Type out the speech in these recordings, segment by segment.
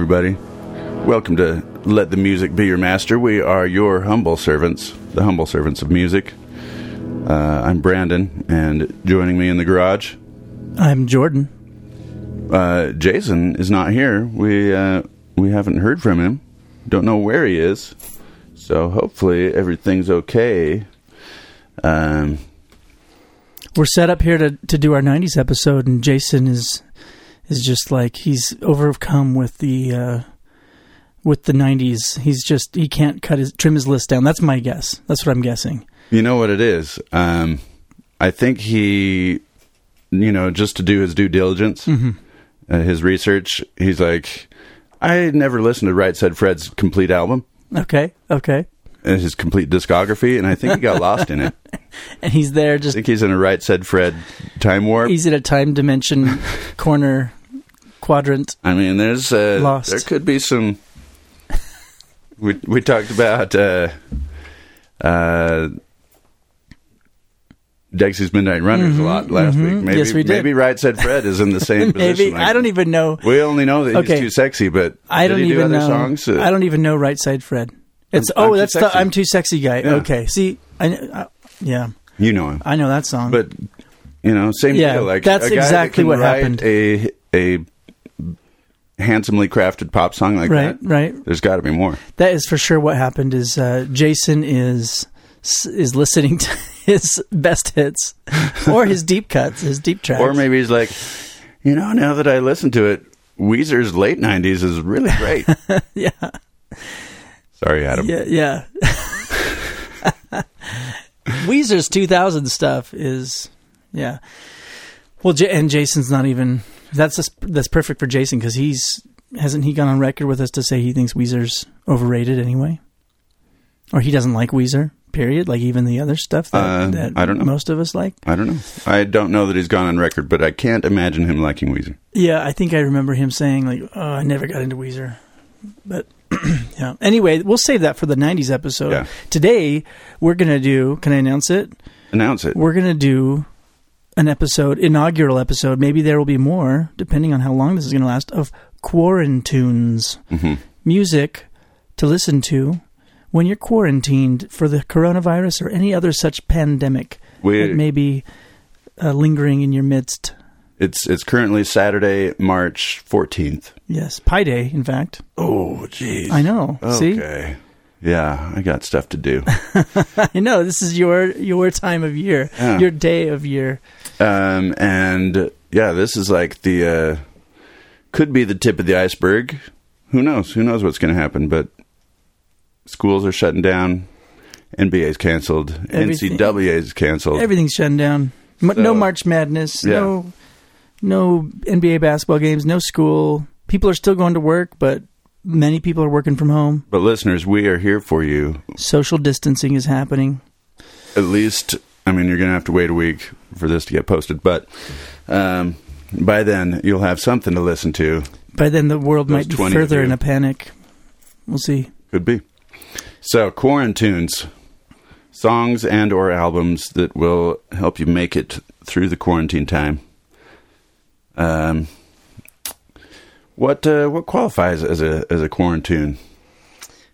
everybody. Welcome to Let the Music Be Your Master. We are your humble servants, the humble servants of music. Uh, I'm Brandon, and joining me in the garage, I'm Jordan. uh, Jason is not here. We uh, we haven't heard from him. Don't know where he is. So hopefully everything's okay. Um, We're set up here to, to do our '90s episode, and Jason is is just like he's overcome with the uh, with the '90s. He's just he can't cut his trim his list down. That's my guess. That's what I'm guessing. You know what it is? Um, I think he, you know, just to do his due diligence, uh, his research, he's like, I never listened to Right Said Fred's complete album, Okay, okay, uh, his complete discography, and I think he got lost in it. And he's there just think he's in a Right Said Fred time warp. he's in a time dimension corner quadrant. I mean, there's uh, Lost. there could be some. We we talked about uh, uh, Dexy's Midnight Runners a lot last week. Maybe Mm-hmm. Yes, we did. maybe Right Said Fred is in the same Maybe position. like- I don't even know. We only know that he's Okay. too sexy, but I don't do even other know. songs. Uh, I don't even know Right Said Fred. It's I'm- I'm oh, Too that's the I'm too sexy guy. Yeah. Okay, see, I, I yeah, You know him, I know that song. but you know, same Yeah, deal. Like that's a guy that exactly what happened. A a handsomely crafted pop song like right, that. right. Right. There's got to be more. That is for sure what happened. Is uh, Jason is is listening to his best hits or his deep cuts, his deep tracks. Or maybe he's like, you know, now that I listen to it, Weezer's late '90s is really great. yeah, Sorry, Adam. yeah, yeah. Weezer's 2000 stuff is yeah. Well, J- and Jason's not even. That's just, that's perfect for Jason because he's hasn't he gone on record with us to say he thinks Weezer's overrated anyway, or he doesn't like Weezer. Period. Like even the other stuff that, Uh, that I don't know. most of us like. I don't know. I don't know that he's gone on record, but I can't imagine him liking Weezer. Yeah, I think I remember him saying like, "Oh, I never got into Weezer," but yeah. Anyway, we'll save that for the '90s episode. Yeah. Today we're gonna do. Can I announce it? Announce it. We're gonna do an episode, inaugural episode. Maybe there will be more, depending on how long this is gonna last. Of quarantunes, hmm music to listen to when you're quarantined for the coronavirus or any other such pandemic We that may be uh, lingering in your midst. it's it's currently Saturday, March 14th. Yes, Pi Day, in fact. Oh, jeez. I know. See, Okay. Yeah, I got stuff to do. I know this is your your time of year, Yeah. your day of year. um, and yeah, this is like the uh, could be the tip of the iceberg. Who knows? Who knows what's going to happen? But schools are shutting down. NBA's canceled. Everything- NCAA's canceled. Everything's shutting down. So- no March Madness. Yeah. No, no NBA basketball games. No school. People are still going to work, but many people are working from home. but listeners, we are here for you. Social distancing is happening. At least, I mean, you're going to have to wait a week for this to get posted, but um, by then you'll have something to listen to. By then, the world Those might be further in a panic. We'll see. Could be. So, quarantunes, songs and or albums that will help you make it through the quarantine time. Um, what uh, what qualifies as a as a quarantune?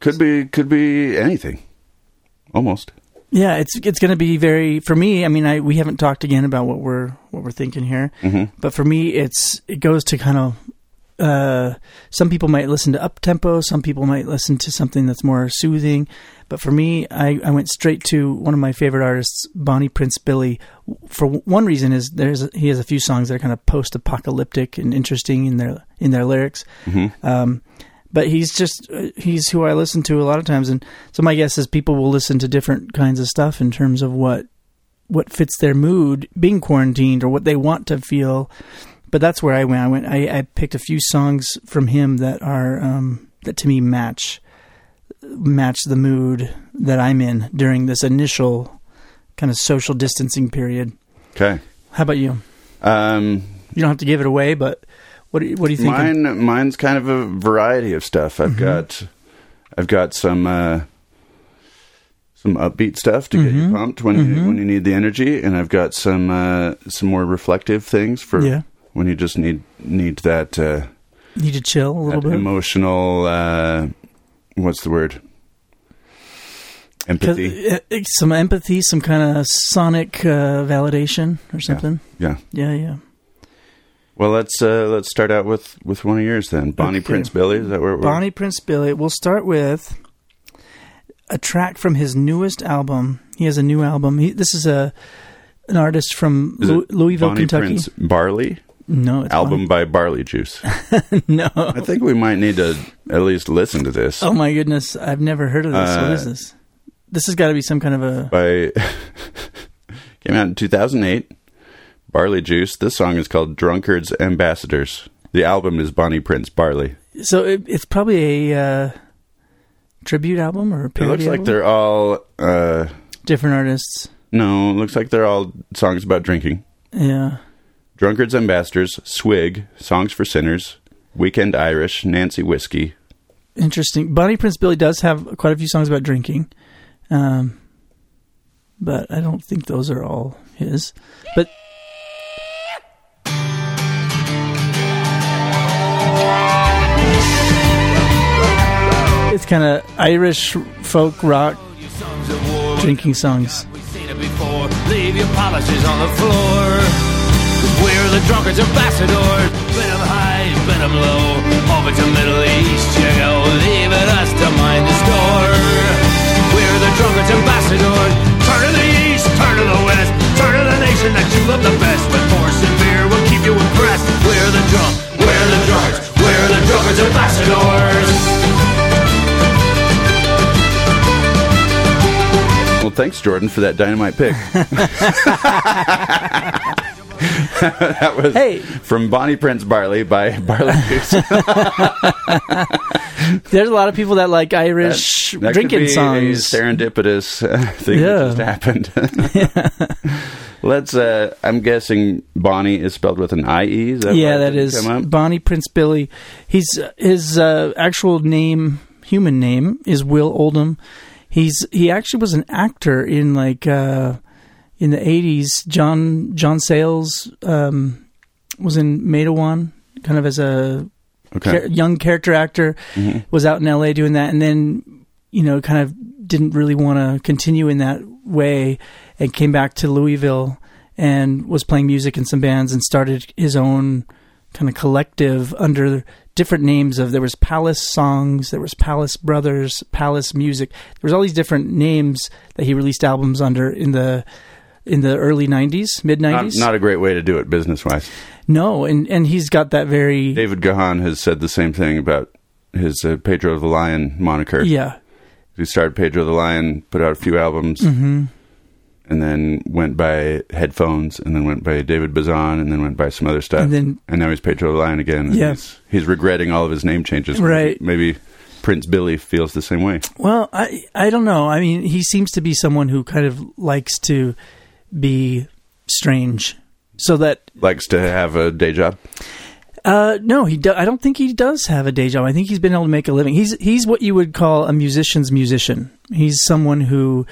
Could be could be anything, almost. Yeah, it's it's going to be very for me. I mean, I we haven't talked again about what we're what we're thinking here, hmm but for me, it's it goes to kind of. Uh, some people might listen to up tempo. Some people might listen to something that's more soothing. But for me, I, I went straight to one of my favorite artists, Bonnie Prince Billy. For one reason is there's he has a few songs that are kind of post-apocalyptic and interesting in their in their lyrics. hmm Um, but he's just uh, he's who I listen to a lot of times, and so my guess is people will listen to different kinds of stuff in terms of what what fits their mood being quarantined or what they want to feel. But that's where I went. I went. I, I picked a few songs from him that are um, that to me match match the mood that I'm in during this initial kind of social distancing period. Okay. How about you? Um, You don't have to give it away, but what do you, what do you think? Mine, mine's kind of a variety of stuff. I've Mm-hmm. got, I've got some, uh, some upbeat stuff to get you Mhm. pumped when you Mhm. when you need the energy, and I've got some uh, some more reflective things for Yeah. When you just need need that uh, Need to chill a little bit. emotional. Uh, what's the word? Empathy. uh, uh, some empathy, some kind of sonic uh, validation or something. Yeah. Yeah, yeah. Well, let's uh, let's start out with with one of yours then. Bonnie Okay. Prince Billy. Is that where we're? Bonnie Prince Billy. We'll start with a track from his newest album. He has a new album. He, this is a an artist from it Louisville, Bonnie Kentucky. Prince Barley No, it's album by Barley Juice. No. I think we might need to at least listen to this. Oh my goodness, I've never heard of this. what Uh, is this? This has got to be some kind of a. By came out in 2008. Barley Juice. This song is called "Drunkards Ambassadors." The album is Bonnie Prince Barley. So it, it's probably a uh, tribute album or a It parody looks like album? they're all. Uh, different artists. no, it looks like they're all songs about drinking. Yeah. Drunkards Ambassadors, Swig, Songs for Sinners, Weekend Irish, Nancy Whiskey. Interesting. Bonnie Prince Billy does have quite a few songs about drinking, um, but I don't think those are all his. But it's kind of Irish folk rock drinking songs. We're the drunkards ambassadors. Bid 'em high, bid 'em low. Over to Middle East you go. Leaving us to mind the store. We're the drunkards ambassadors. Turn to the east, turn to the west. Turn to the nation that you love the best. With force and beer, we'll keep you impressed. We're the drunk, we're the drunkards. We're the drunkards ambassadors. Well, thanks, Jordan, for that dynamite pick. that was Hey. from Bonnie Prince Barley by Barley Juice. There's a lot of people that like Irish That could drinking songs. Serendipitous uh, thing Yeah. that just happened. Let's. Uh, I'm guessing Bonnie is spelled with an I E. That yeah, that is? Bonnie Prince Billy. He's his uh, actual name, human name, is Will Oldham. He's he actually was an actor in like uh, in the eighties. John John Sayles um, was in Matewan, kind of as a Okay. char- young character actor. Mhm. Was out in L.A. doing that, and then you know kind of didn't really want to continue in that way, and came back to Louisville and was playing music in some bands and started his own kind of collective under different names of there was Palace Songs, there was Palace Brothers, Palace Music. There was all these different names that he released albums under in the in the early 90s, mid 90s. not a great way to do it business wise. no, and and he's got that very David Bazan has said the same thing about his uh, Pedro the Lion moniker. yeah. He started Pedro the Lion, put out a few albums, Mhm. and then went by Headphones, and then went by David Bazan, and then went by some other stuff. And then and now he's Pedro the Lion again. Yeah. He's, he's regretting all of his name changes. Right. Maybe Prince Billy feels the same way. Well, I I don't know. I mean, he seems to be someone who kind of likes to be strange, so that Likes to have a day job. uh, no, he. Do, I don't think he does have a day job. I think he's been able to make a living. He's he's what you would call a musician's musician. He's someone who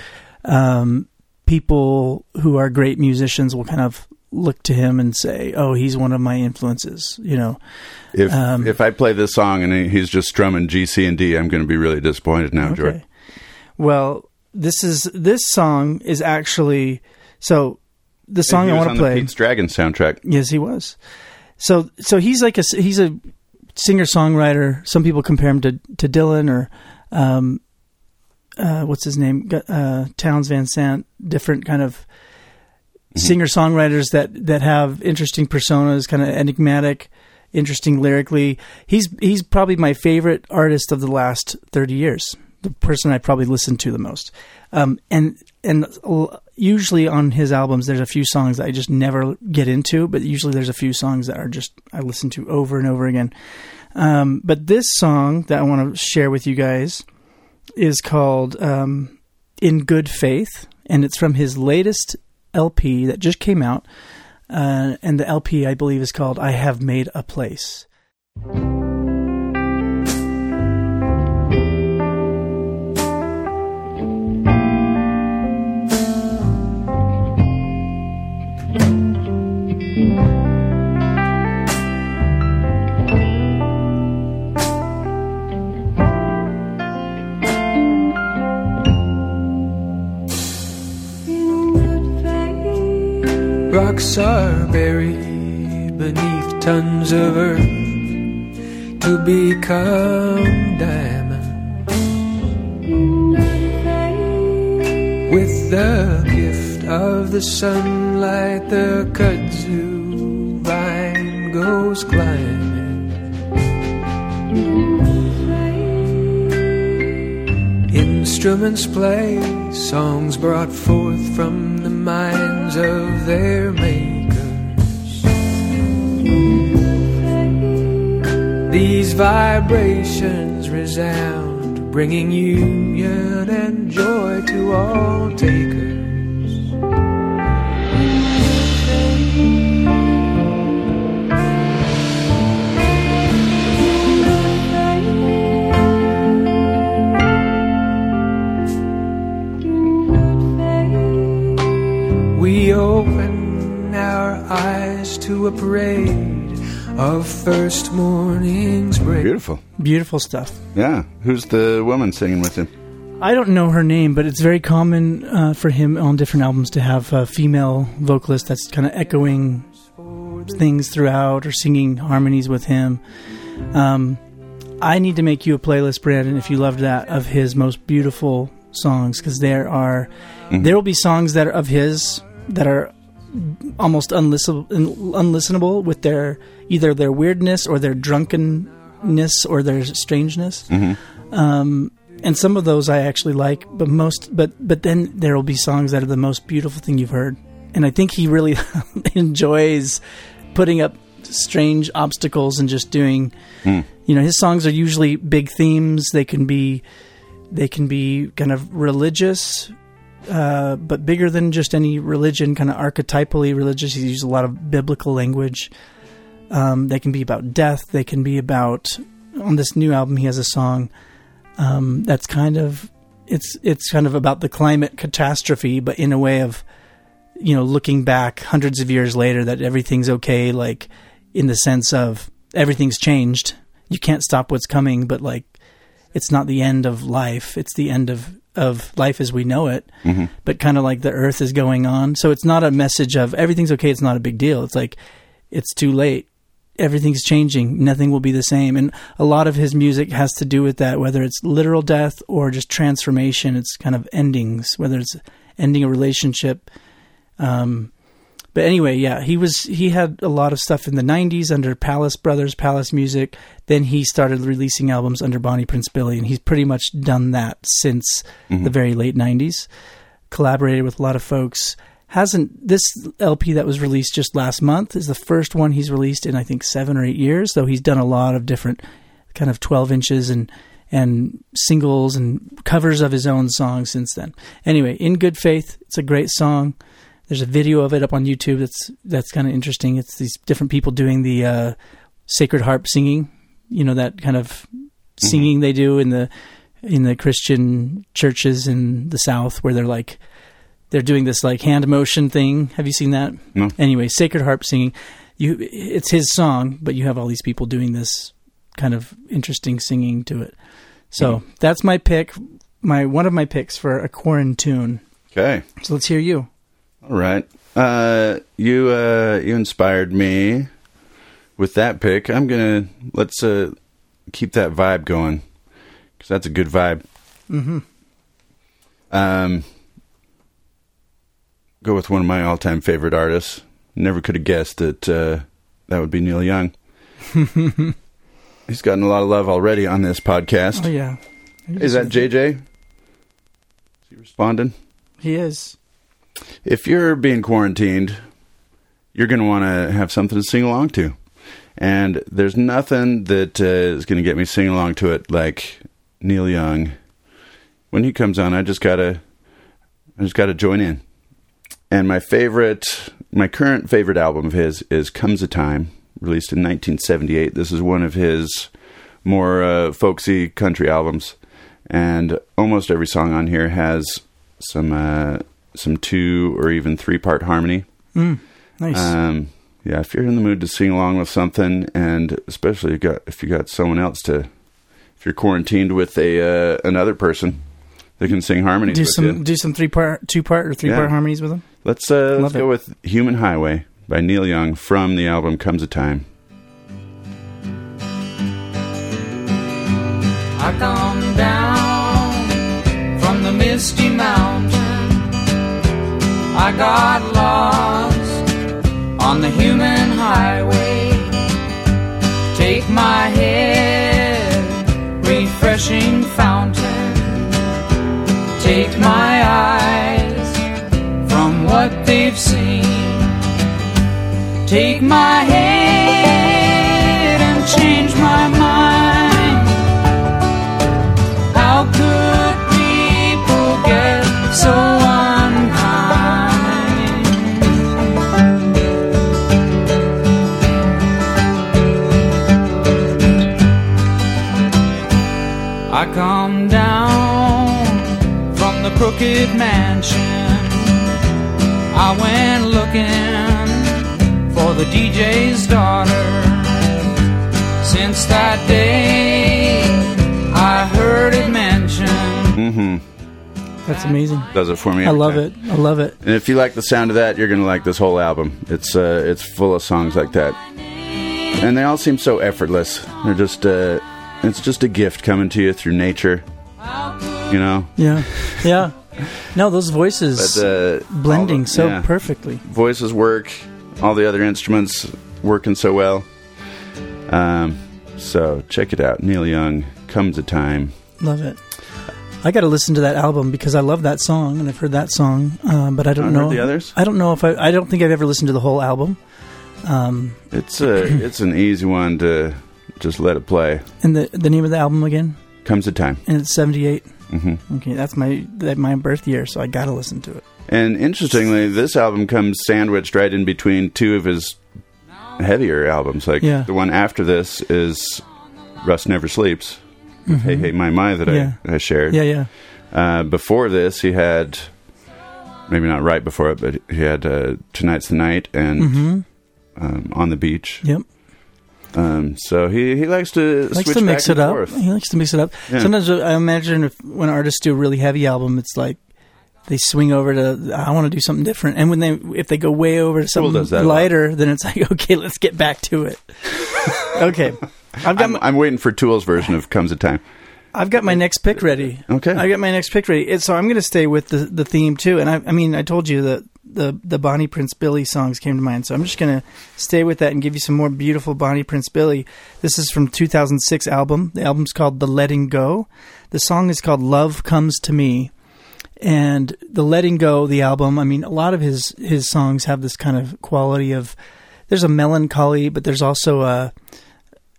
um, people who are great musicians will kind of look to him and say, "Oh, he's one of my influences." You know, If Um, if I play this song and he's just strumming G, C, and D, I'm going to be really disappointed now, Jordan. Well, this is this song is actually so. The song I want to play. Pete's Dragon soundtrack. Yes, he was. So so he's like a he's a singer songwriter. Some people compare him to to Dylan or um, uh, what's his name? Uh, Townes Van Zandt. Different kind of singer songwriters that that have interesting personas, kind of enigmatic, interesting lyrically. He's he's probably my favorite artist of the last thirty years. The person I probably listened to the most. Um, and and usually on his albums, there's a few songs that I just never get into, but usually there's a few songs that are just I listen to over and over again. Um, but this song that I want to share with you guys is called um, "In Good Faith," and it's from his latest LP that just came out. Uh, and the LP, I believe, is called "I Have Made a Place." Rocks are buried beneath tons of earth to become diamonds. With the gift of the sunlight, the kudzu vine goes climbing. Instruments play, songs brought forth from the of their makers. These vibrations resound, bringing union and joy to all takers. To a parade of first morning's break. Beautiful. Beautiful stuff. Yeah. Who's the woman singing with him? I don't know her name, but it's very common uh, for him on different albums to have a female vocalist that's kind of echoing things throughout or singing harmonies with him. Um, I need to make you a playlist, Brandon, if you loved that, of his most beautiful songs because there are there will be songs that are of his that are almost unlisten- unlistenable with their either their weirdness or their drunkenness or their strangeness. Um, and some of those I actually like, but most, but but then there will be songs that are the most beautiful thing you've heard, and I think he really enjoys putting up strange obstacles and just doing. You know, his songs are usually big themes. They can be, they can be kind of religious, uh, but bigger than just any religion. Kind of archetypally religious. He uses a lot of biblical language. Um, they can be about death. They can be about. On this new album, he has a song um, that's kind of it's it's kind of about the climate catastrophe, but in a way of you know looking back hundreds of years later that everything's okay, like in the sense of everything's changed. You can't stop what's coming, but like it's not the end of life; it's the end of of life as we know it. But kind of like the Earth is going on, so it's not a message of everything's okay. It's not a big deal. It's like it's too late everything's changing. Nothing will be the same. And a lot of his music has to do with that, whether it's literal death or just transformation. It's kind of endings, whether it's ending a relationship. Um, but anyway, yeah, he was he had a lot of stuff in the '90s under Palace Brothers, Palace Music. Then he started releasing albums under Bonnie Prince Billy, and he's pretty much done that since mm-hmm. the very late '90s. Collaborated with a lot of folks hasn't this LP that was released just last month is the first one he's released in I think seven or eight years. Though he's done a lot of different kind of twelve inches and and singles and covers of his own songs since then. Anyway, in good faith, it's a great song. There's a video of it up on YouTube that's that's kind of interesting. It's these different people doing the uh, sacred harp singing. You know that kind of singing they do in the in the Christian churches in the South, where they're like they're doing this like hand motion thing. Have you seen that? No. Anyway, sacred harp singing. You, it's his song, but you have all these people doing this kind of interesting singing to it. So that's my pick. My one of my picks for a quarantine. Okay. So let's hear you. All right. Uh, you uh, you inspired me with that pick. I'm gonna let's uh, keep that vibe going because that's a good vibe. Mm-hmm. Um, go with one of my all-time favorite artists. Never could have guessed that uh, that would be Neil Young. He's gotten a lot of love already on this podcast. Oh yeah, Is that JJ? Is he responding? he is? If you're being quarantined, you're going to want to have something to sing along to. And there's nothing that uh, is going to get me singing along to it like Neil Young. When he comes on, I just gotta, I just gotta join in. And my favorite, my current favorite album of his is "Comes a Time," released in 1978. This is one of his more uh, folksy country albums, and almost every song on here has some uh, some two or even three part harmony. Nice. Um, yeah, if you're in the mood to sing along with something, and especially if you got if you got someone else to, if you're quarantined with a uh, another person that can sing harmonies do with some you. do some three part, two part, or three part Yeah. harmonies with them. Let's uh, let's Love go it. with "Human Highway" by Neil Young from the album "Comes a Time." I come down from the misty mountain. I got lost on the human highway. Take my head, refreshing fountain. Take my eyes from what they've seen. Take my head come down from the crooked mansion. I went looking for the DJ's daughter. Since that day, I heard it mentioned. hmm That's amazing. Does it for me. I love time. it. I love it. And if you like the sound of that, you're going to like this whole album. It's uh, it's full of songs like that, and they all seem so effortless. They're just uh, it's just a gift coming to you through nature. You know, Yeah. Yeah. No, those voices but uh, blending the- so yeah. perfectly. voices work, all the other instruments working so well. Um, so check it out. Neil Young, "Comes a Time." Love it. I got to listen to that album because I love that song and I've heard that song, um, but I don't I've know the others? I don't know if I. I don't think I've ever listened to the whole album. Um, It's a it's an easy one to just let it play. and the the name of the album again, Comes a time. and it's seventy eight. hmm Okay, that's my that my birth year, so I got to listen to it. And interestingly, this album comes sandwiched right in between two of his heavier albums. Like Yeah. the one after this is Rust Never Sleeps. with Hey Hey My My that Mm-hmm. Yeah. I, I shared. Yeah, yeah, Uh, before this, he had maybe not right before it, but he had uh, Tonight's the Night and hmm um, On the Beach. yep. Um, so he, he likes to Likes switch to mix it up. forth. He likes to mix it up. Yeah. Sometimes I imagine if when artists do a really heavy album, it's like they swing over to I want to do something different, and when they if they go way over to something does that a lot. lighter, then it's like okay, let's get back to it. okay, I've got I'm, my, I'm waiting for Tool's version of Comes a Time. I've got my next pick ready. Okay. I got my next pick ready. It's, so I'm going to stay with the the theme too. And I, I mean, I told you that the the Bonnie Prince Billy songs came to mind, so I'm just to stay with that and give you some more beautiful Bonnie Prince Billy. This is from 2006 album. The album's called The Letting Go. The song is called Love Comes to Me. And the Letting Go, the album. I mean, a lot of his his songs have this kind of quality of there's a melancholy, but there's also a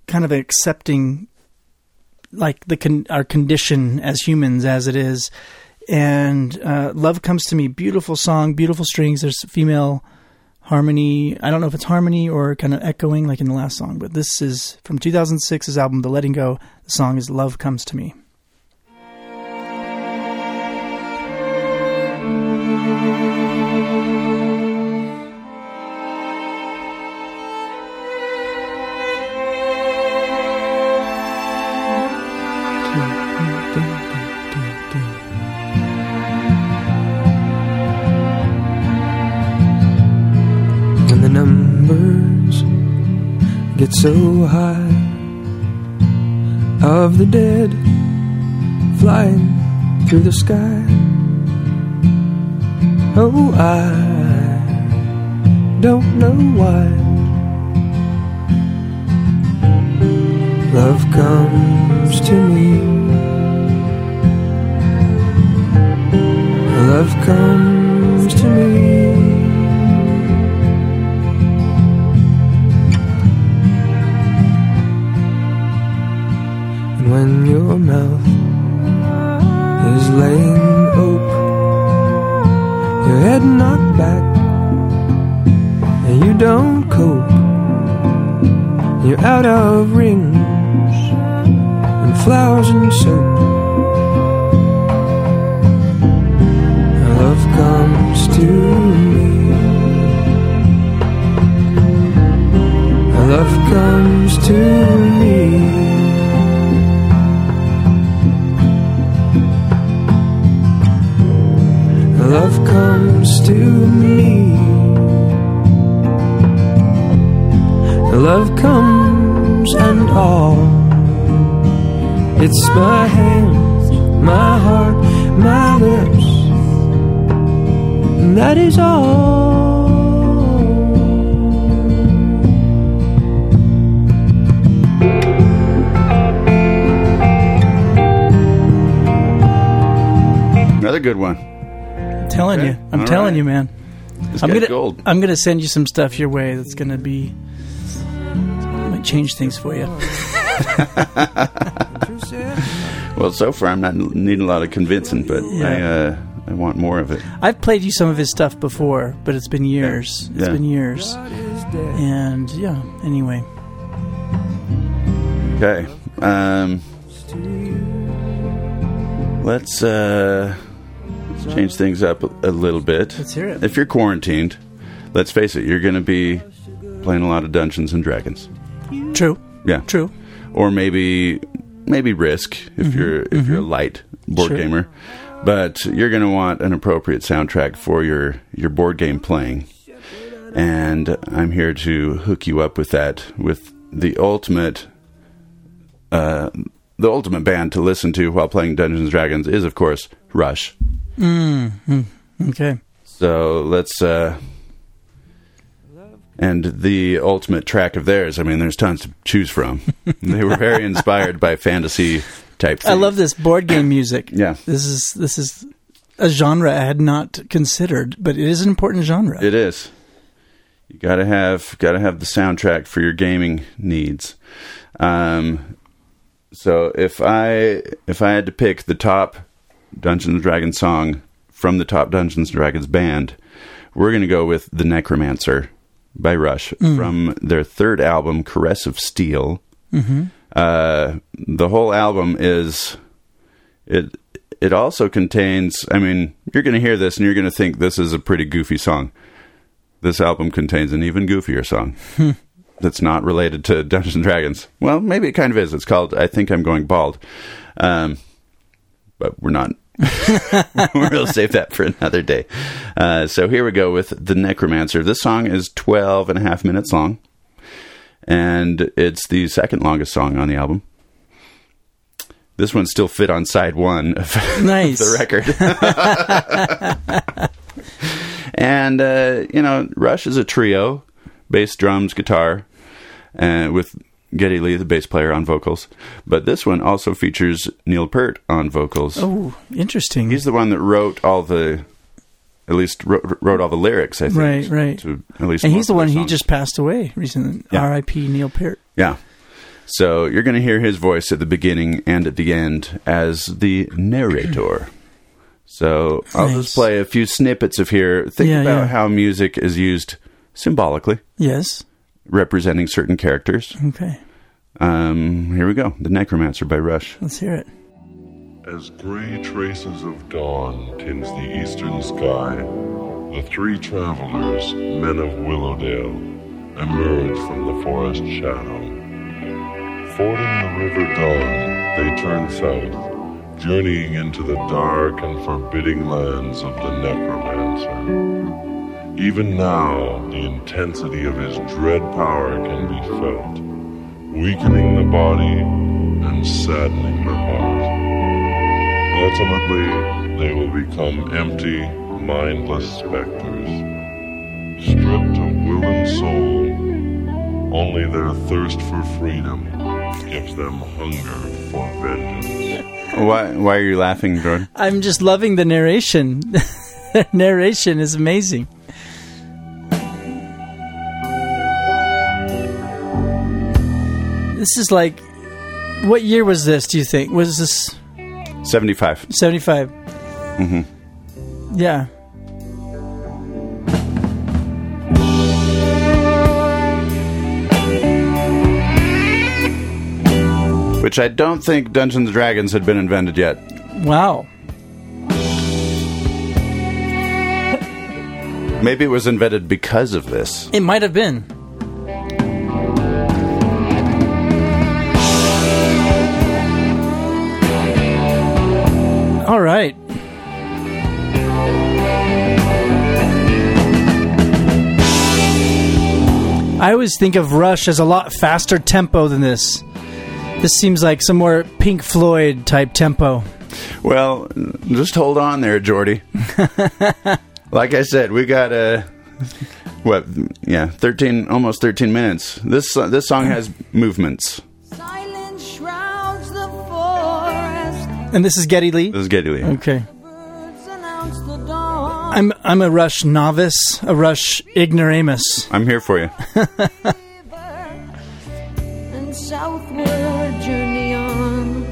kind of accepting like the con- our condition as humans as it is and uh, love comes to me beautiful song beautiful strings. There's female harmony. I don't know if it's harmony or kind of echoing like in the last song but this is from 2006's album the letting go. The song is love comes to me so high of the dead flying through the sky. Oh, I don't know why. Love comes to me. Love comes to me. When your mouth is laying open, your head knocked back, and you don't cope, you're out of rings and flowers and soap. Love comes to me. Love comes to me. love comes to me. Love comes and all. It's my hands, my heart, my lips. And that is all. Another good one. I'm telling Okay. you. I'm All telling right. you, man. This I'm gonna gold. I'm gonna send you some stuff your way that's gonna be might change things for you. Well, so far I'm not needing a lot of convincing, but I uh, I want more of it. I've played you some of his stuff before, but it's been years. It's Yeah. been years. And yeah, anyway. Okay. Um, let's uh, let's change things up a, a little bit. Let's hear it. If you're quarantined, let's face it, you're going to be playing a lot of Dungeons and Dragons. True. Yeah. True. Or maybe maybe Risk if you're if you're a light board Sure. gamer. But you're going to want an appropriate soundtrack for your your board game playing. And I'm here to hook you up with that with the ultimate uh, the ultimate band to listen to while playing Dungeons and Dragons is of course Rush. Okay. So let's uh and the ultimate track of theirs, I mean there's tons to choose from. they were very inspired by fantasy type I love this board game music. Yeah. This is this is a genre I had not considered, but it is an important genre. It is. You gotta have gotta have the soundtrack for your gaming needs. Um, so if I if I had to pick the top Dungeons and Dragons song from the top Dungeons and Dragons band, we're gonna go with "The Necromancer" by Rush from their third album, "Caress of Steel." Uh, the whole album is it. It also contains. I mean, you're going to hear this and you're going to think this is a pretty goofy song. This album contains an even goofier song that's not related to Dungeons and Dragons. Well, maybe it kind of is. It's called "I Think I'm Going Bald," um, but we're not. we'll save that for another day. Uh, so here we go with the Necromancer. This song is 12 and a half minutes long, and it's the second longest song on the album. This one still fit on side one of Nice. the record. and uh, you know, Rush is a trio: bass, drums, guitar, and with Geddy Lee, the bass player, on vocals. But this one also features Neil Peart on vocals. Oh, interesting. He's the one that wrote all the, at least wrote, wrote all the lyrics. I think. Right, right. To at least, and he's the one he just passed away recently. Yeah. R.I.P. Neil Peart. Yeah. So you're going to hear his voice at the beginning and at the end as the narrator. So I'll Nice. just play a few snippets of here. Think Yeah, about yeah. how music is used symbolically, Yes. Representing certain characters. Okay. Um, here we go. The Necromancer by Rush. Let's hear it. As gray traces of dawn tinge the eastern sky, the three travelers, men of Willowdale, emerge from the forest shadow. Fording the River Dawn, they turn south, journeying into the dark and forbidding lands of the Necromancer. Even now, the intensity of his dread power can be felt, weakening the body and saddening the heart. Ultimately, they will become empty, mindless specters. Stripped of will and soul, only their thirst for freedom gives them hunger for vengeance. Why? Why are you laughing, Jordan? I'm just loving the narration. the narration is amazing. This is like, what year was this? Do you think was this Seventy-five. 75? Mm-hmm. Yeah. Which I don't think Dungeons and Dragons had been invented yet. Wow. Maybe it was invented because of this. It might have been. Right. I always think of Rush as a lot faster tempo than this. This seems like some more Pink Floyd type tempo. Well, just hold on there, Jordy. like I said, we got a what? Yeah, thirteen, almost thirteen minutes. This uh, this song has movements. And this is Geddy Lee. This is Geddy Lee. Okay. Birds announce the dawn. I'm I'm a Rush novice, a Rush ignoramus. I'm here for you. and southward journey on.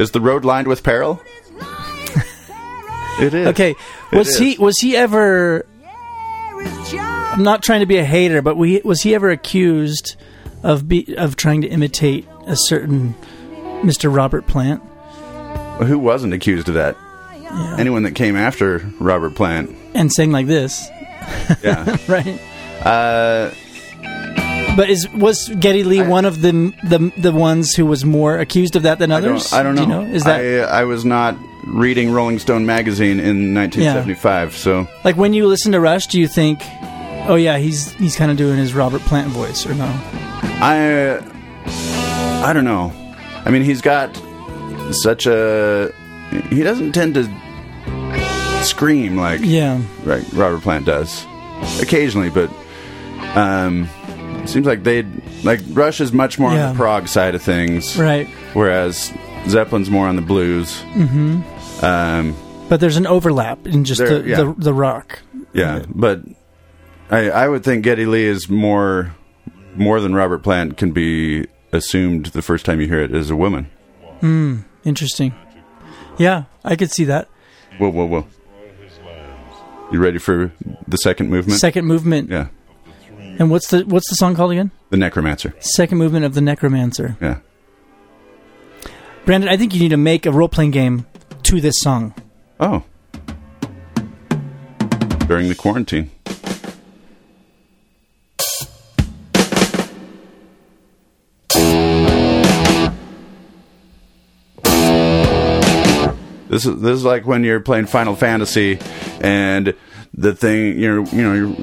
Is the road lined with peril? It is. Okay, was is. he was he ever? There is John. I'm not trying to be a hater, but we, was he ever accused of be, of trying to imitate a certain Mr. Robert Plant? Well, who wasn't accused of that? Anyone that came after Robert Plant. and sang like this, Yeah. right? uh, But is was Geddy Lee one of the the the ones who was more accused of that than I others? don't, I don't know. Do you know? Is that I, I was not reading Rolling Stone magazine in 1975, so like when you listen to Rush? Do you think, oh yeah, he's he's kind of doing his Robert Plant voice, or no? I I don't know. I mean, he's got such a he doesn't tend to scream like Yeah, right, Robert Plant does occasionally, but um, it seems like they like Rush is much more Yeah. on the prog side of things, right. whereas Zeppelin's more on the blues. Mm-hmm. Um, But there's an overlap in just There- the, yeah. the the rock. yeah, but I I would think Geddy Lee is more more than Robert Plant can be assumed the first time you hear it as a woman. Hmm. Interesting. Yeah, I could see that. Whoa, whoa, whoa! You ready for the second movement? Second movement. yeah, And what's the what's the song called again? the Necromancer. Second movement of the Necromancer. Yeah. Brandon, I think you need to make a role playing game to this song. Oh. During the quarantine. This is this is like when you're playing Final Fantasy and the thing you're you know you're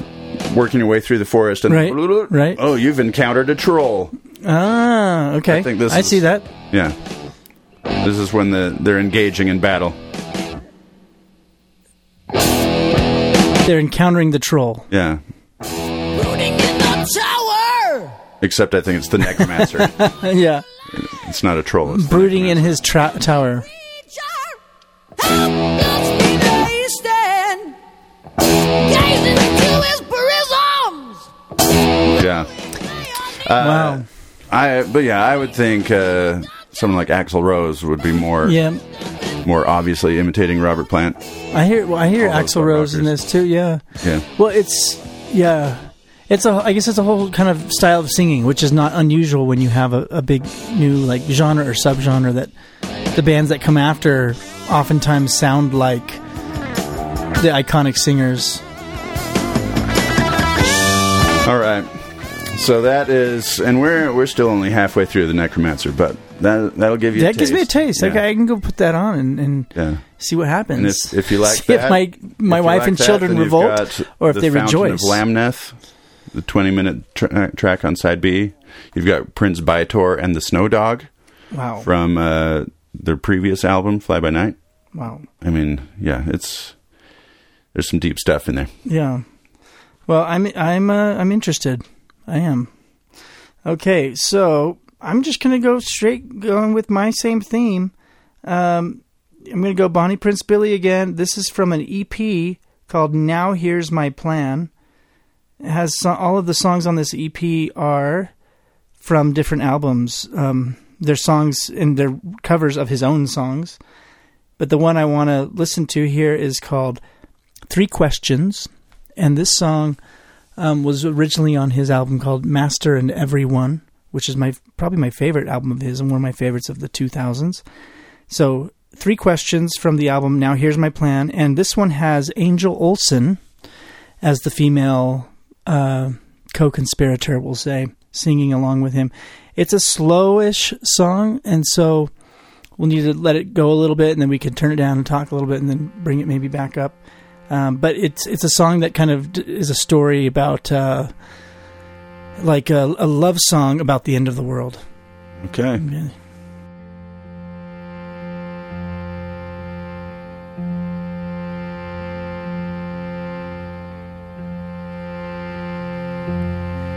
working your way through the forest and Right, right. oh you've encountered a troll Ah, okay. I think this I is- see that. yeah this is when the they're engaging in battle They're encountering the troll. yeah Rooting in the tower. Except I think it's the necromancer. yeah. it's not a troll. It's Brooding in his tra- tower. Yeah. wow. I but yeah, I would think uh, someone like Axl Rose would be more Yeah. more obviously imitating Robert Plant. I hear well, I hear All Axl Rose in this too, yeah. Yeah. Well, it's yeah. It's a I guess it's a whole kind of style of singing, which is not unusual when you have a, a big new like genre or subgenre that the bands that come after oftentimes sound like the iconic singers. All right. So that is, and we're we're still only halfway through the Necromancer, but that that'll give you. that a gives me a taste. Yeah. Okay, I can go put that on and, and Yeah. see what happens. And if, if you like see that, if my my if wife like and that, children revolt or if the they Fountain rejoice. Of Lamneth, the twenty-minute tra- track on side B. You've got Prince By-Tor and the Snow Dog wow, from uh, their previous album, Fly by Night. Wow, I mean, yeah, it's there's some deep stuff in there. yeah. Well, I'm I'm uh, I'm interested. I am. Okay, so I'm just gonna go straight going with my same theme. Um, I'm gonna go Bonnie Prince Billy again. This is from an EP called "Now Here's My Plan." It has so- all of the songs on this EP are from different albums. Um, they're songs and they're covers of his own songs. But the one I want to listen to here is called Three Questions. And this song um, was originally on his album called Master and Everyone, which is my probably my favorite album of his and one of my favorites of the 2000s. So, three questions from the album. Now, here's my plan. And this one has Angel Olsen as the female uh, co conspirator, we'll say, singing along with him. It's a slowish song, and so we'll need to let it go a little bit, and then we can turn it down and talk a little bit, and then bring it maybe back up. Um, but it's it's a song that kind of is a story about uh, like a, a love song about the end of the world. Okay. Yeah.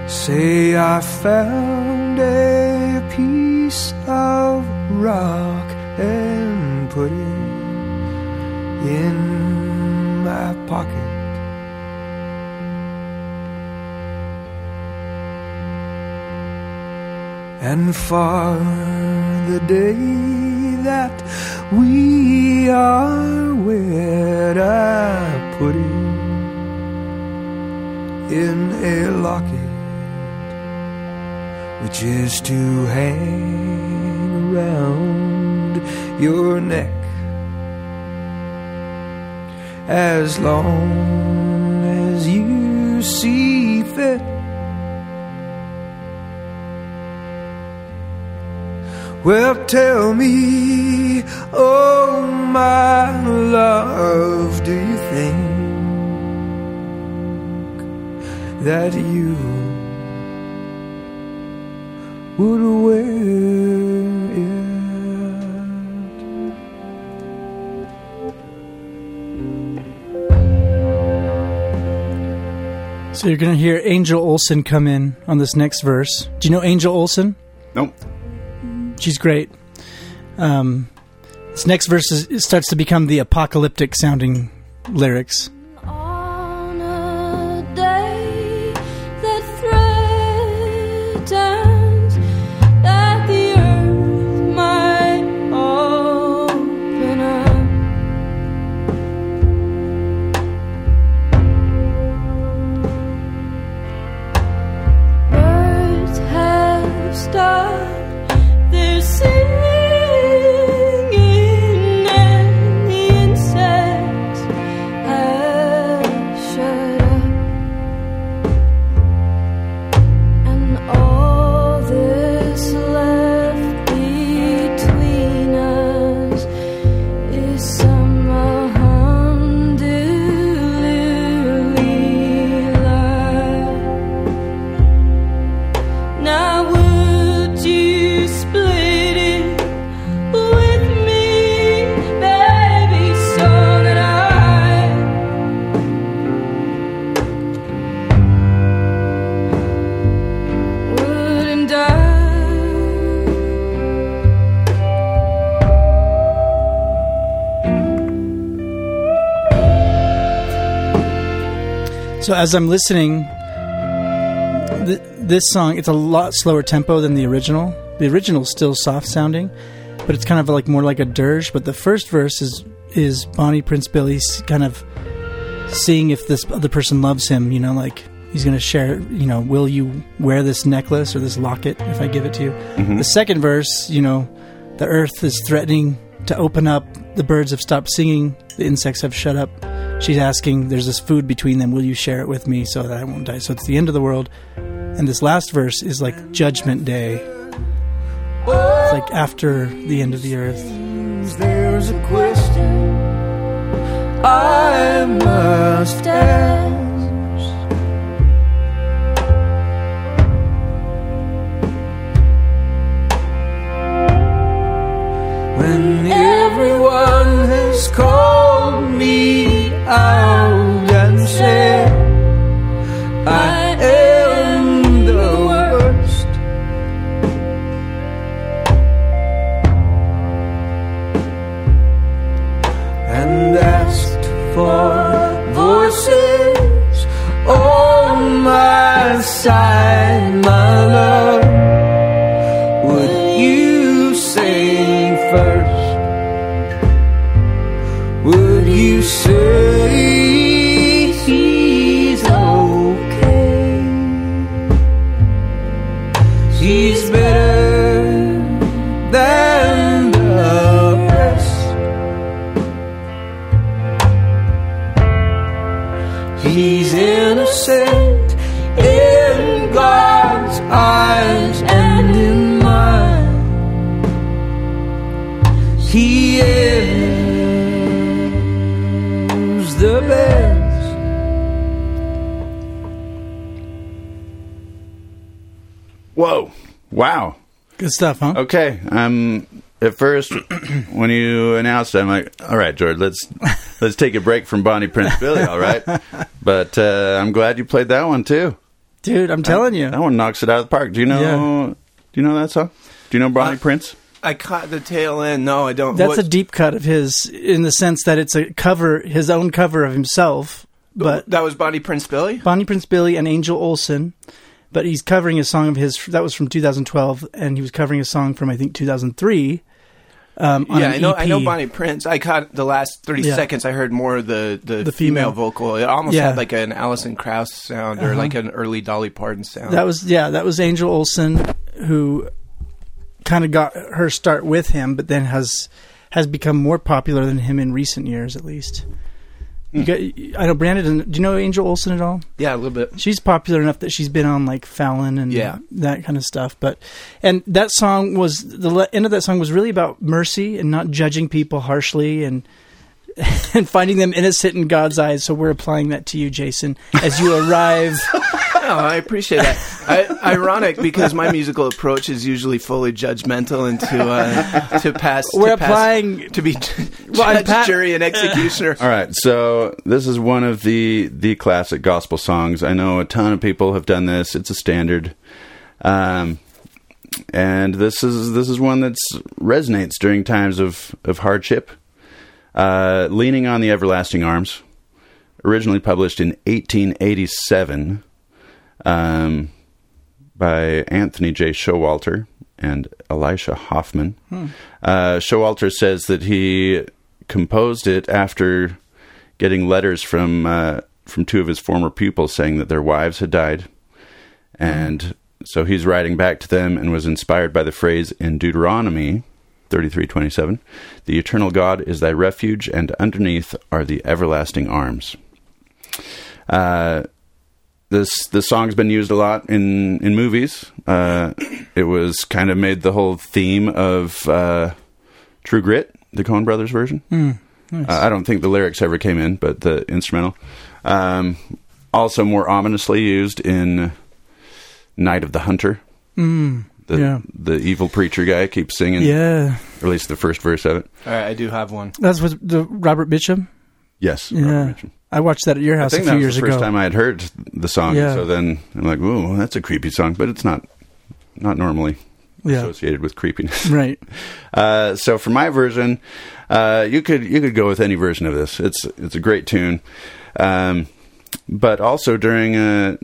Say I found a piece of rock and put it in my pocket. And for the day that we are wed, I put it in a locket which is to hang around your neck as long as you see fit. Well, tell me, oh my love, do you think that you would wear it? So you're going to hear Angel Olsen come in on this next verse. Do you know Angel Olsen? Nope. She's great. Um, this next verse is, it starts to become the apocalyptic sounding lyrics. So as I'm listening, th- this song it's a lot slower tempo than the original. The original's still soft sounding, but it's kind of like more like a dirge. But the first verse is is Bonnie Prince Billy kind of seeing if this other person loves him. You know, like he's going to share. You know, will you wear this necklace or this locket if I give it to you? Mm-hmm. The second verse, you know, the earth is threatening to open up. The birds have stopped singing. The insects have shut up. She's asking, there's this food between them. Will you share it with me so that I won't die? So it's the end of the world. And this last verse is like Judgment Day. It's like after the end of the earth. There's a question I must ask. When everyone has called me Good stuff, huh? Okay. Um. At first, when you announced, it, I'm like, "All right, George, let's let's take a break from Bonnie Prince Billy." All right, but uh, I'm glad you played that one too. Dude, I'm telling you. That one knocks it out of the park. Do you know? Yeah. Do you know that song? Do you know Bonnie Uh, Prince? I caught the tail end. No, I don't. That's What- a deep cut of his in the sense that it's a cover, his own cover of himself. But that was Bonnie Prince Billy. Bonnie Prince Billy and Angel Olsen, but he's covering a song of his that was from 2012, and he was covering a song from I think 2003. Um, on Yeah, I know. I know Bonnie Prince. I caught the last thirty Yeah. seconds. I heard more of the the, The female. female. vocal. It almost Yeah. had like an Alison Krauss sound or Uh-huh. like an early Dolly Parton sound. That was yeah, that was Angel Olsen who kind of got her start with him, but then has has become more popular than him in recent years, at least. You got, I know Brandon. Do you know Angel Olsen at all? yeah, a little bit. She's popular enough that she's been on like Fallon and Yeah. that kind of stuff. But and that song was the le- end of that song was really about mercy and not judging people harshly and and finding them innocent in God's eyes. So we're applying that to you, Jason, as you arrive. No, I appreciate that. I, ironic because my musical approach is usually fully judgmental and to uh, to pass. We're to pass- applying- to be Well, judge, pa- jury, and executioner. All right, so this is one of the the classic gospel songs. I know a ton of people have done this. It's a standard, um, and this is this is one that resonates during times of of hardship. Uh, Leaning on the everlasting arms, originally published in 1887 um, by Anthony J. Showalter and Elisha Hoffman. Uh, Showalter says that he composed it after getting letters from uh, from two of his former pupils saying that their wives had died, and so he's writing back to them and was inspired by the phrase in Deuteronomy. 3327 The eternal God is thy refuge and underneath are the everlasting arms. Uh this this song's been used a lot in in movies. Uh, it was kind of made the whole theme of uh, True Grit, the Coen Brothers version. Uh, I don't think the lyrics ever came in, but the instrumental. Um, also, more ominously used in Night of the Hunter. Mm, The, Yeah. the evil preacher guy keeps singing, yeah, or at least the first verse of it. All right, I do have one. that's what the Robert Mitchum. Yes, Robert Yeah, Mitchum. I watched that at your I house a think few that was years the first ago. time I had heard the song. Yeah. So then I'm like, "Ooh, that's a creepy song," but it's not not normally yeah, associated with creepiness. right. Uh, so for my version, uh, you could you could go with any version of this. It's it's a great tune, um, but also during uh,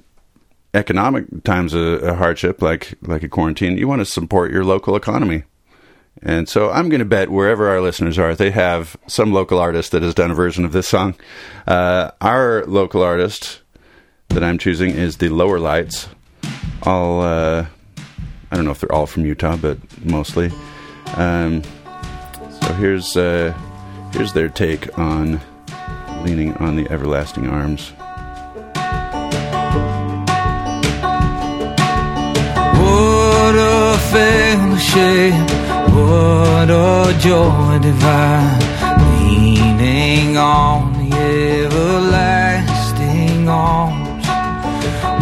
economic times of, of hardship, like like a quarantine, you want to support your local economy. And so I'm going to bet wherever our listeners are, they have some local artist that has done a version of this song. Uh, our local artist that I'm choosing is the Lower Lights. All uh, I don't know if they're all from Utah, but mostly. Um, so here's uh, here's their take on leaning on the everlasting arms. What a fellowship, what a joy divine, leaning on the everlasting arms.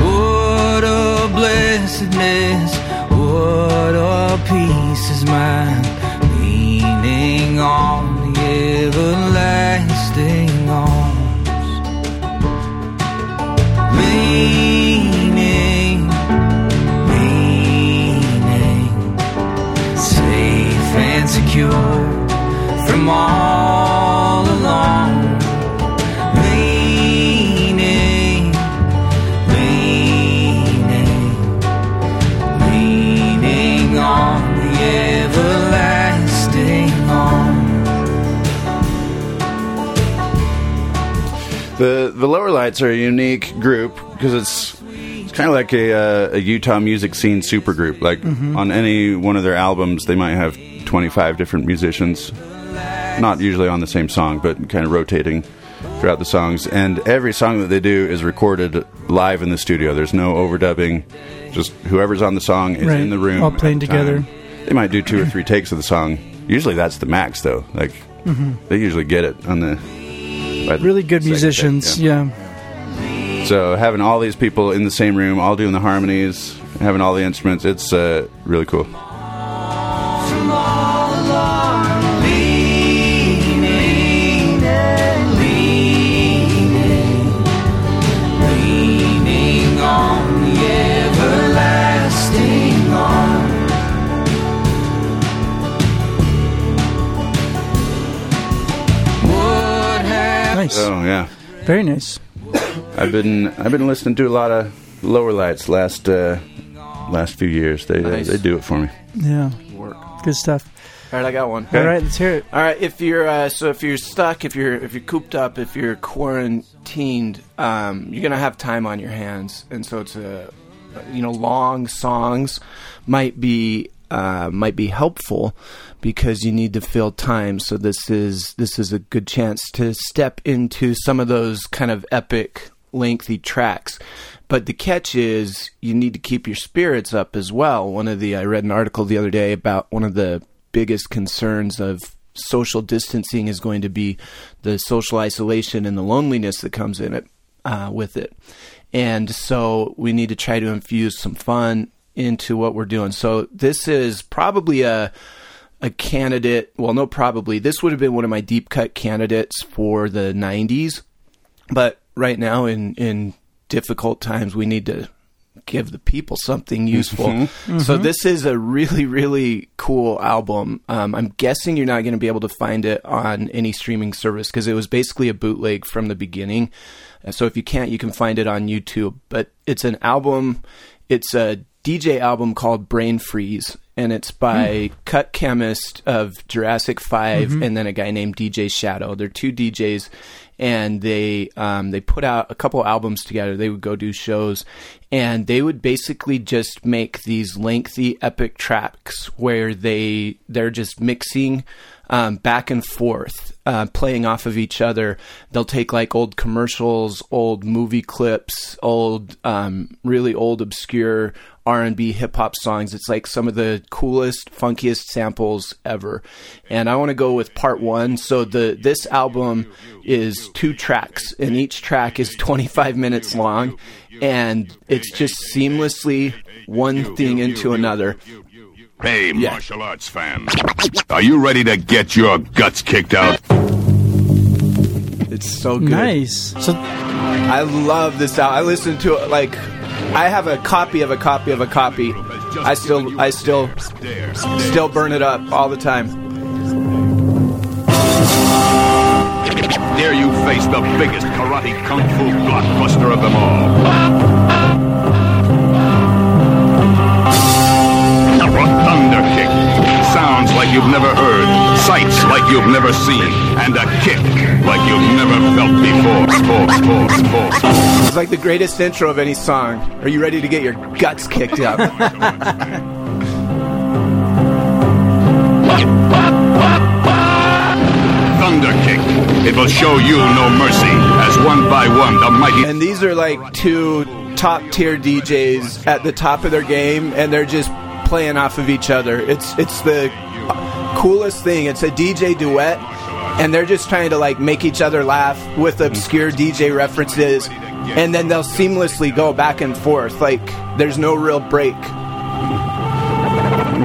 What a blessedness, what a peace is mine, secure from all alone. Leaning, leaning, leaning on the everlasting arm. The the Lower Lights are a unique group because it's it's kind of like a uh, a Utah music scene supergroup. Like on any one of their albums, they might have 25 different musicians, not usually on the same song, but kind of rotating throughout the songs. And every song that they do is recorded live in the studio. There's no overdubbing. Just whoever's on the song is Right. in the room, All playing the together. They might do two or three takes of the song. Usually that's the max, though. Like they usually get it on the Really good musicians. yeah. yeah. So having all these people in the same room, all doing the harmonies, having all the instruments, it's uh, really cool. Have Oh yeah, Very nice. I've been I've been listening to a lot of lower lights last uh, last few years. They Nice. they do it for me. Yeah. Work. Good stuff. All right, I got one. All right, let's hear it. All right, if you're uh, so if you're stuck, if you're if you're cooped up, if you're quarantined, um, you're gonna have time on your hands, and so it's a you know long songs might be uh, might be helpful because you need to fill time. So this is this is a good chance to step into some of those kind of epic lengthy tracks. But the catch is you need to keep your spirits up as well. One of the I read an article the other day about one of the biggest concerns of social distancing is going to be the social isolation and the loneliness that comes in it uh, with it. And so we need to try to infuse some fun into what we're doing. So this is probably a a candidate. Well, no, probably this would have been one of my deep cut candidates for the '90s. But right now, in in difficult times, we need to give the people something useful. So this is a really really cool album. Um, I'm guessing you're not going to be able to find it on any streaming service because it was basically a bootleg from the beginning. So if you can't, you can find it on YouTube. But it's an album. It's a DJ album called Brain Freeze, and it's by Cut Chemist of Jurassic 5 and then a guy named DJ Shadow. They're two DJs, and they um, they put out a couple albums together. They would go do shows, and they would basically just make these lengthy epic tracks where they they're just mixing um, back and forth, uh, playing off of each other. They'll take like old commercials, old movie clips, old, um, really old, obscure R and B hip hop songs. It's like some of the coolest, funkiest samples ever. And I want to go with part one. So the this album is two tracks, and each track is 25 minutes long, and it's just seamlessly one thing into another. Hey, martial arts fan. Are you ready to get your guts kicked out? It's so good. Nice. So I love this album. I listen to it like I have a copy of a copy of a copy. I still I still still burn it up all the time. Dare you face the biggest karate kung fu blockbuster of them all? A thunder kick. Sounds like you've never heard, sights like you've never seen, and a kick like you've never felt before. It's like the greatest intro of any song. Are you ready to get your guts kicked up? Thunder kick. It will show you no mercy as one by one the mighty and these are like two top tier DJs at the top of their game and they're just playing off of each other. It's it's the coolest thing. It's a DJ duet and they're just trying to like make each other laugh with obscure DJ references and then they'll seamlessly go back and forth like there's no real break.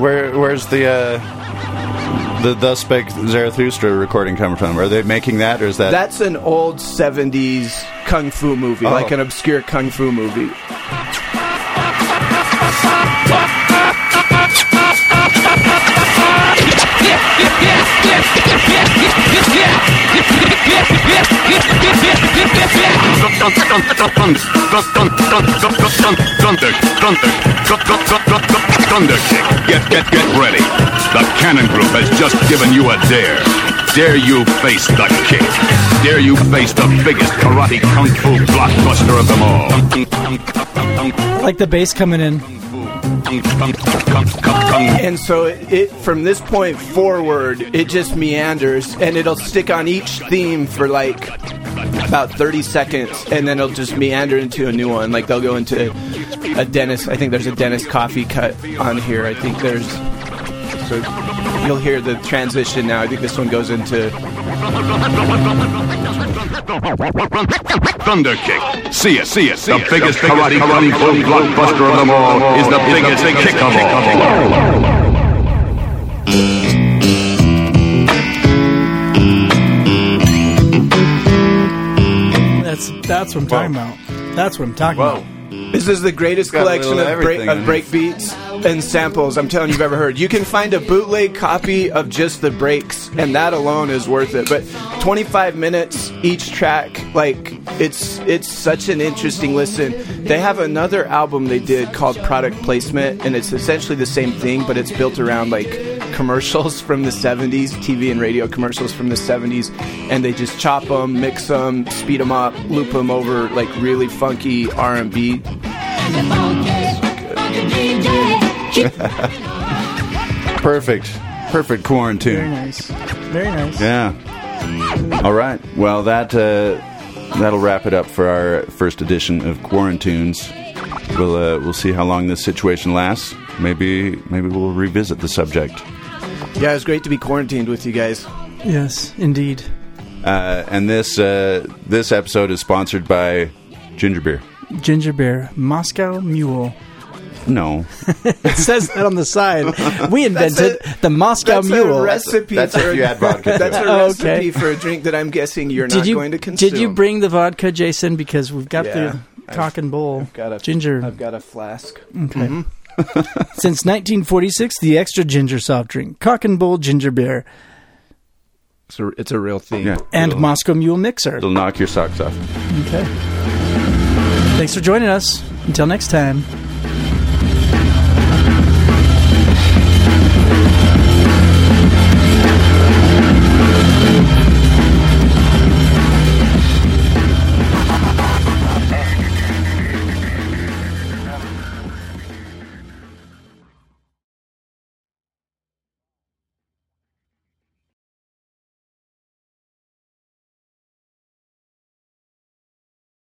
Where where's the uh, the Thus Spake Zarathustra recording coming from? Are they making that, or is that? That's an old 70s kung fu movie, Oh. like an obscure kung fu movie. Thunder kick. Get, get, get ready. The Cannon Group has just given you a dare. Dare you face the kick. Dare you face the biggest karate kung fu blockbuster of them all. I like the bass coming in. And so it, it from this point forward, it just meanders, and it'll stick on each theme for like about 30 seconds, and then it'll just meander into a new one. Like they'll go into a Dennis. I think there's a Dennis Coffey cut on here. I think there's. So you'll hear the transition now. I think this one goes into. Thunder kick. See it, see it, see the biggest karate kung fu blockbuster of them all is the biggest kick of all. That's that's what I'm talking about. That's what I'm talking Whoa. about. This is the greatest collection of break, of in break beats and samples I'm telling you you've ever heard. You can find a bootleg copy of just the breaks, and that alone is worth it. But 25 minutes each track, like it's it's such an interesting listen. They have another album they did called Product Placement, and it's essentially the same thing, but it's built around like commercials from the 70s, TV and radio commercials from the 70s, and they just chop them, mix them, speed them up, loop them over like really funky R&B. Perfect. Perfect quarantine. Very nice. Very nice. Yeah. All right. Well, that uh, that'll wrap it up for our first edition of Quarantunes. We'll uh, we'll see how long this situation lasts. Maybe maybe we'll revisit the subject. Yeah, it's great to be quarantined with you guys. Yes, indeed. Uh, and this uh, this episode is sponsored by Ginger Beer. Ginger beer, Moscow Mule. No, It says that on the side. We invented the Moscow That's Mule. a recipe. that's for if you add vodka. That's a Oh, recipe okay. for a drink that I'm guessing you're did not you going to consume. did you bring the vodka, Jason? Because we've got Yeah, the I've- Cock and Bull got a ginger. I've got a flask. Okay. Since 1946, the extra ginger soft drink, Cock and Bull ginger beer, It's a, it's a real thing. Yeah. and It'll- Moscow Mule mixer. It'll knock your socks off. Okay. Thanks for joining us. Until next time.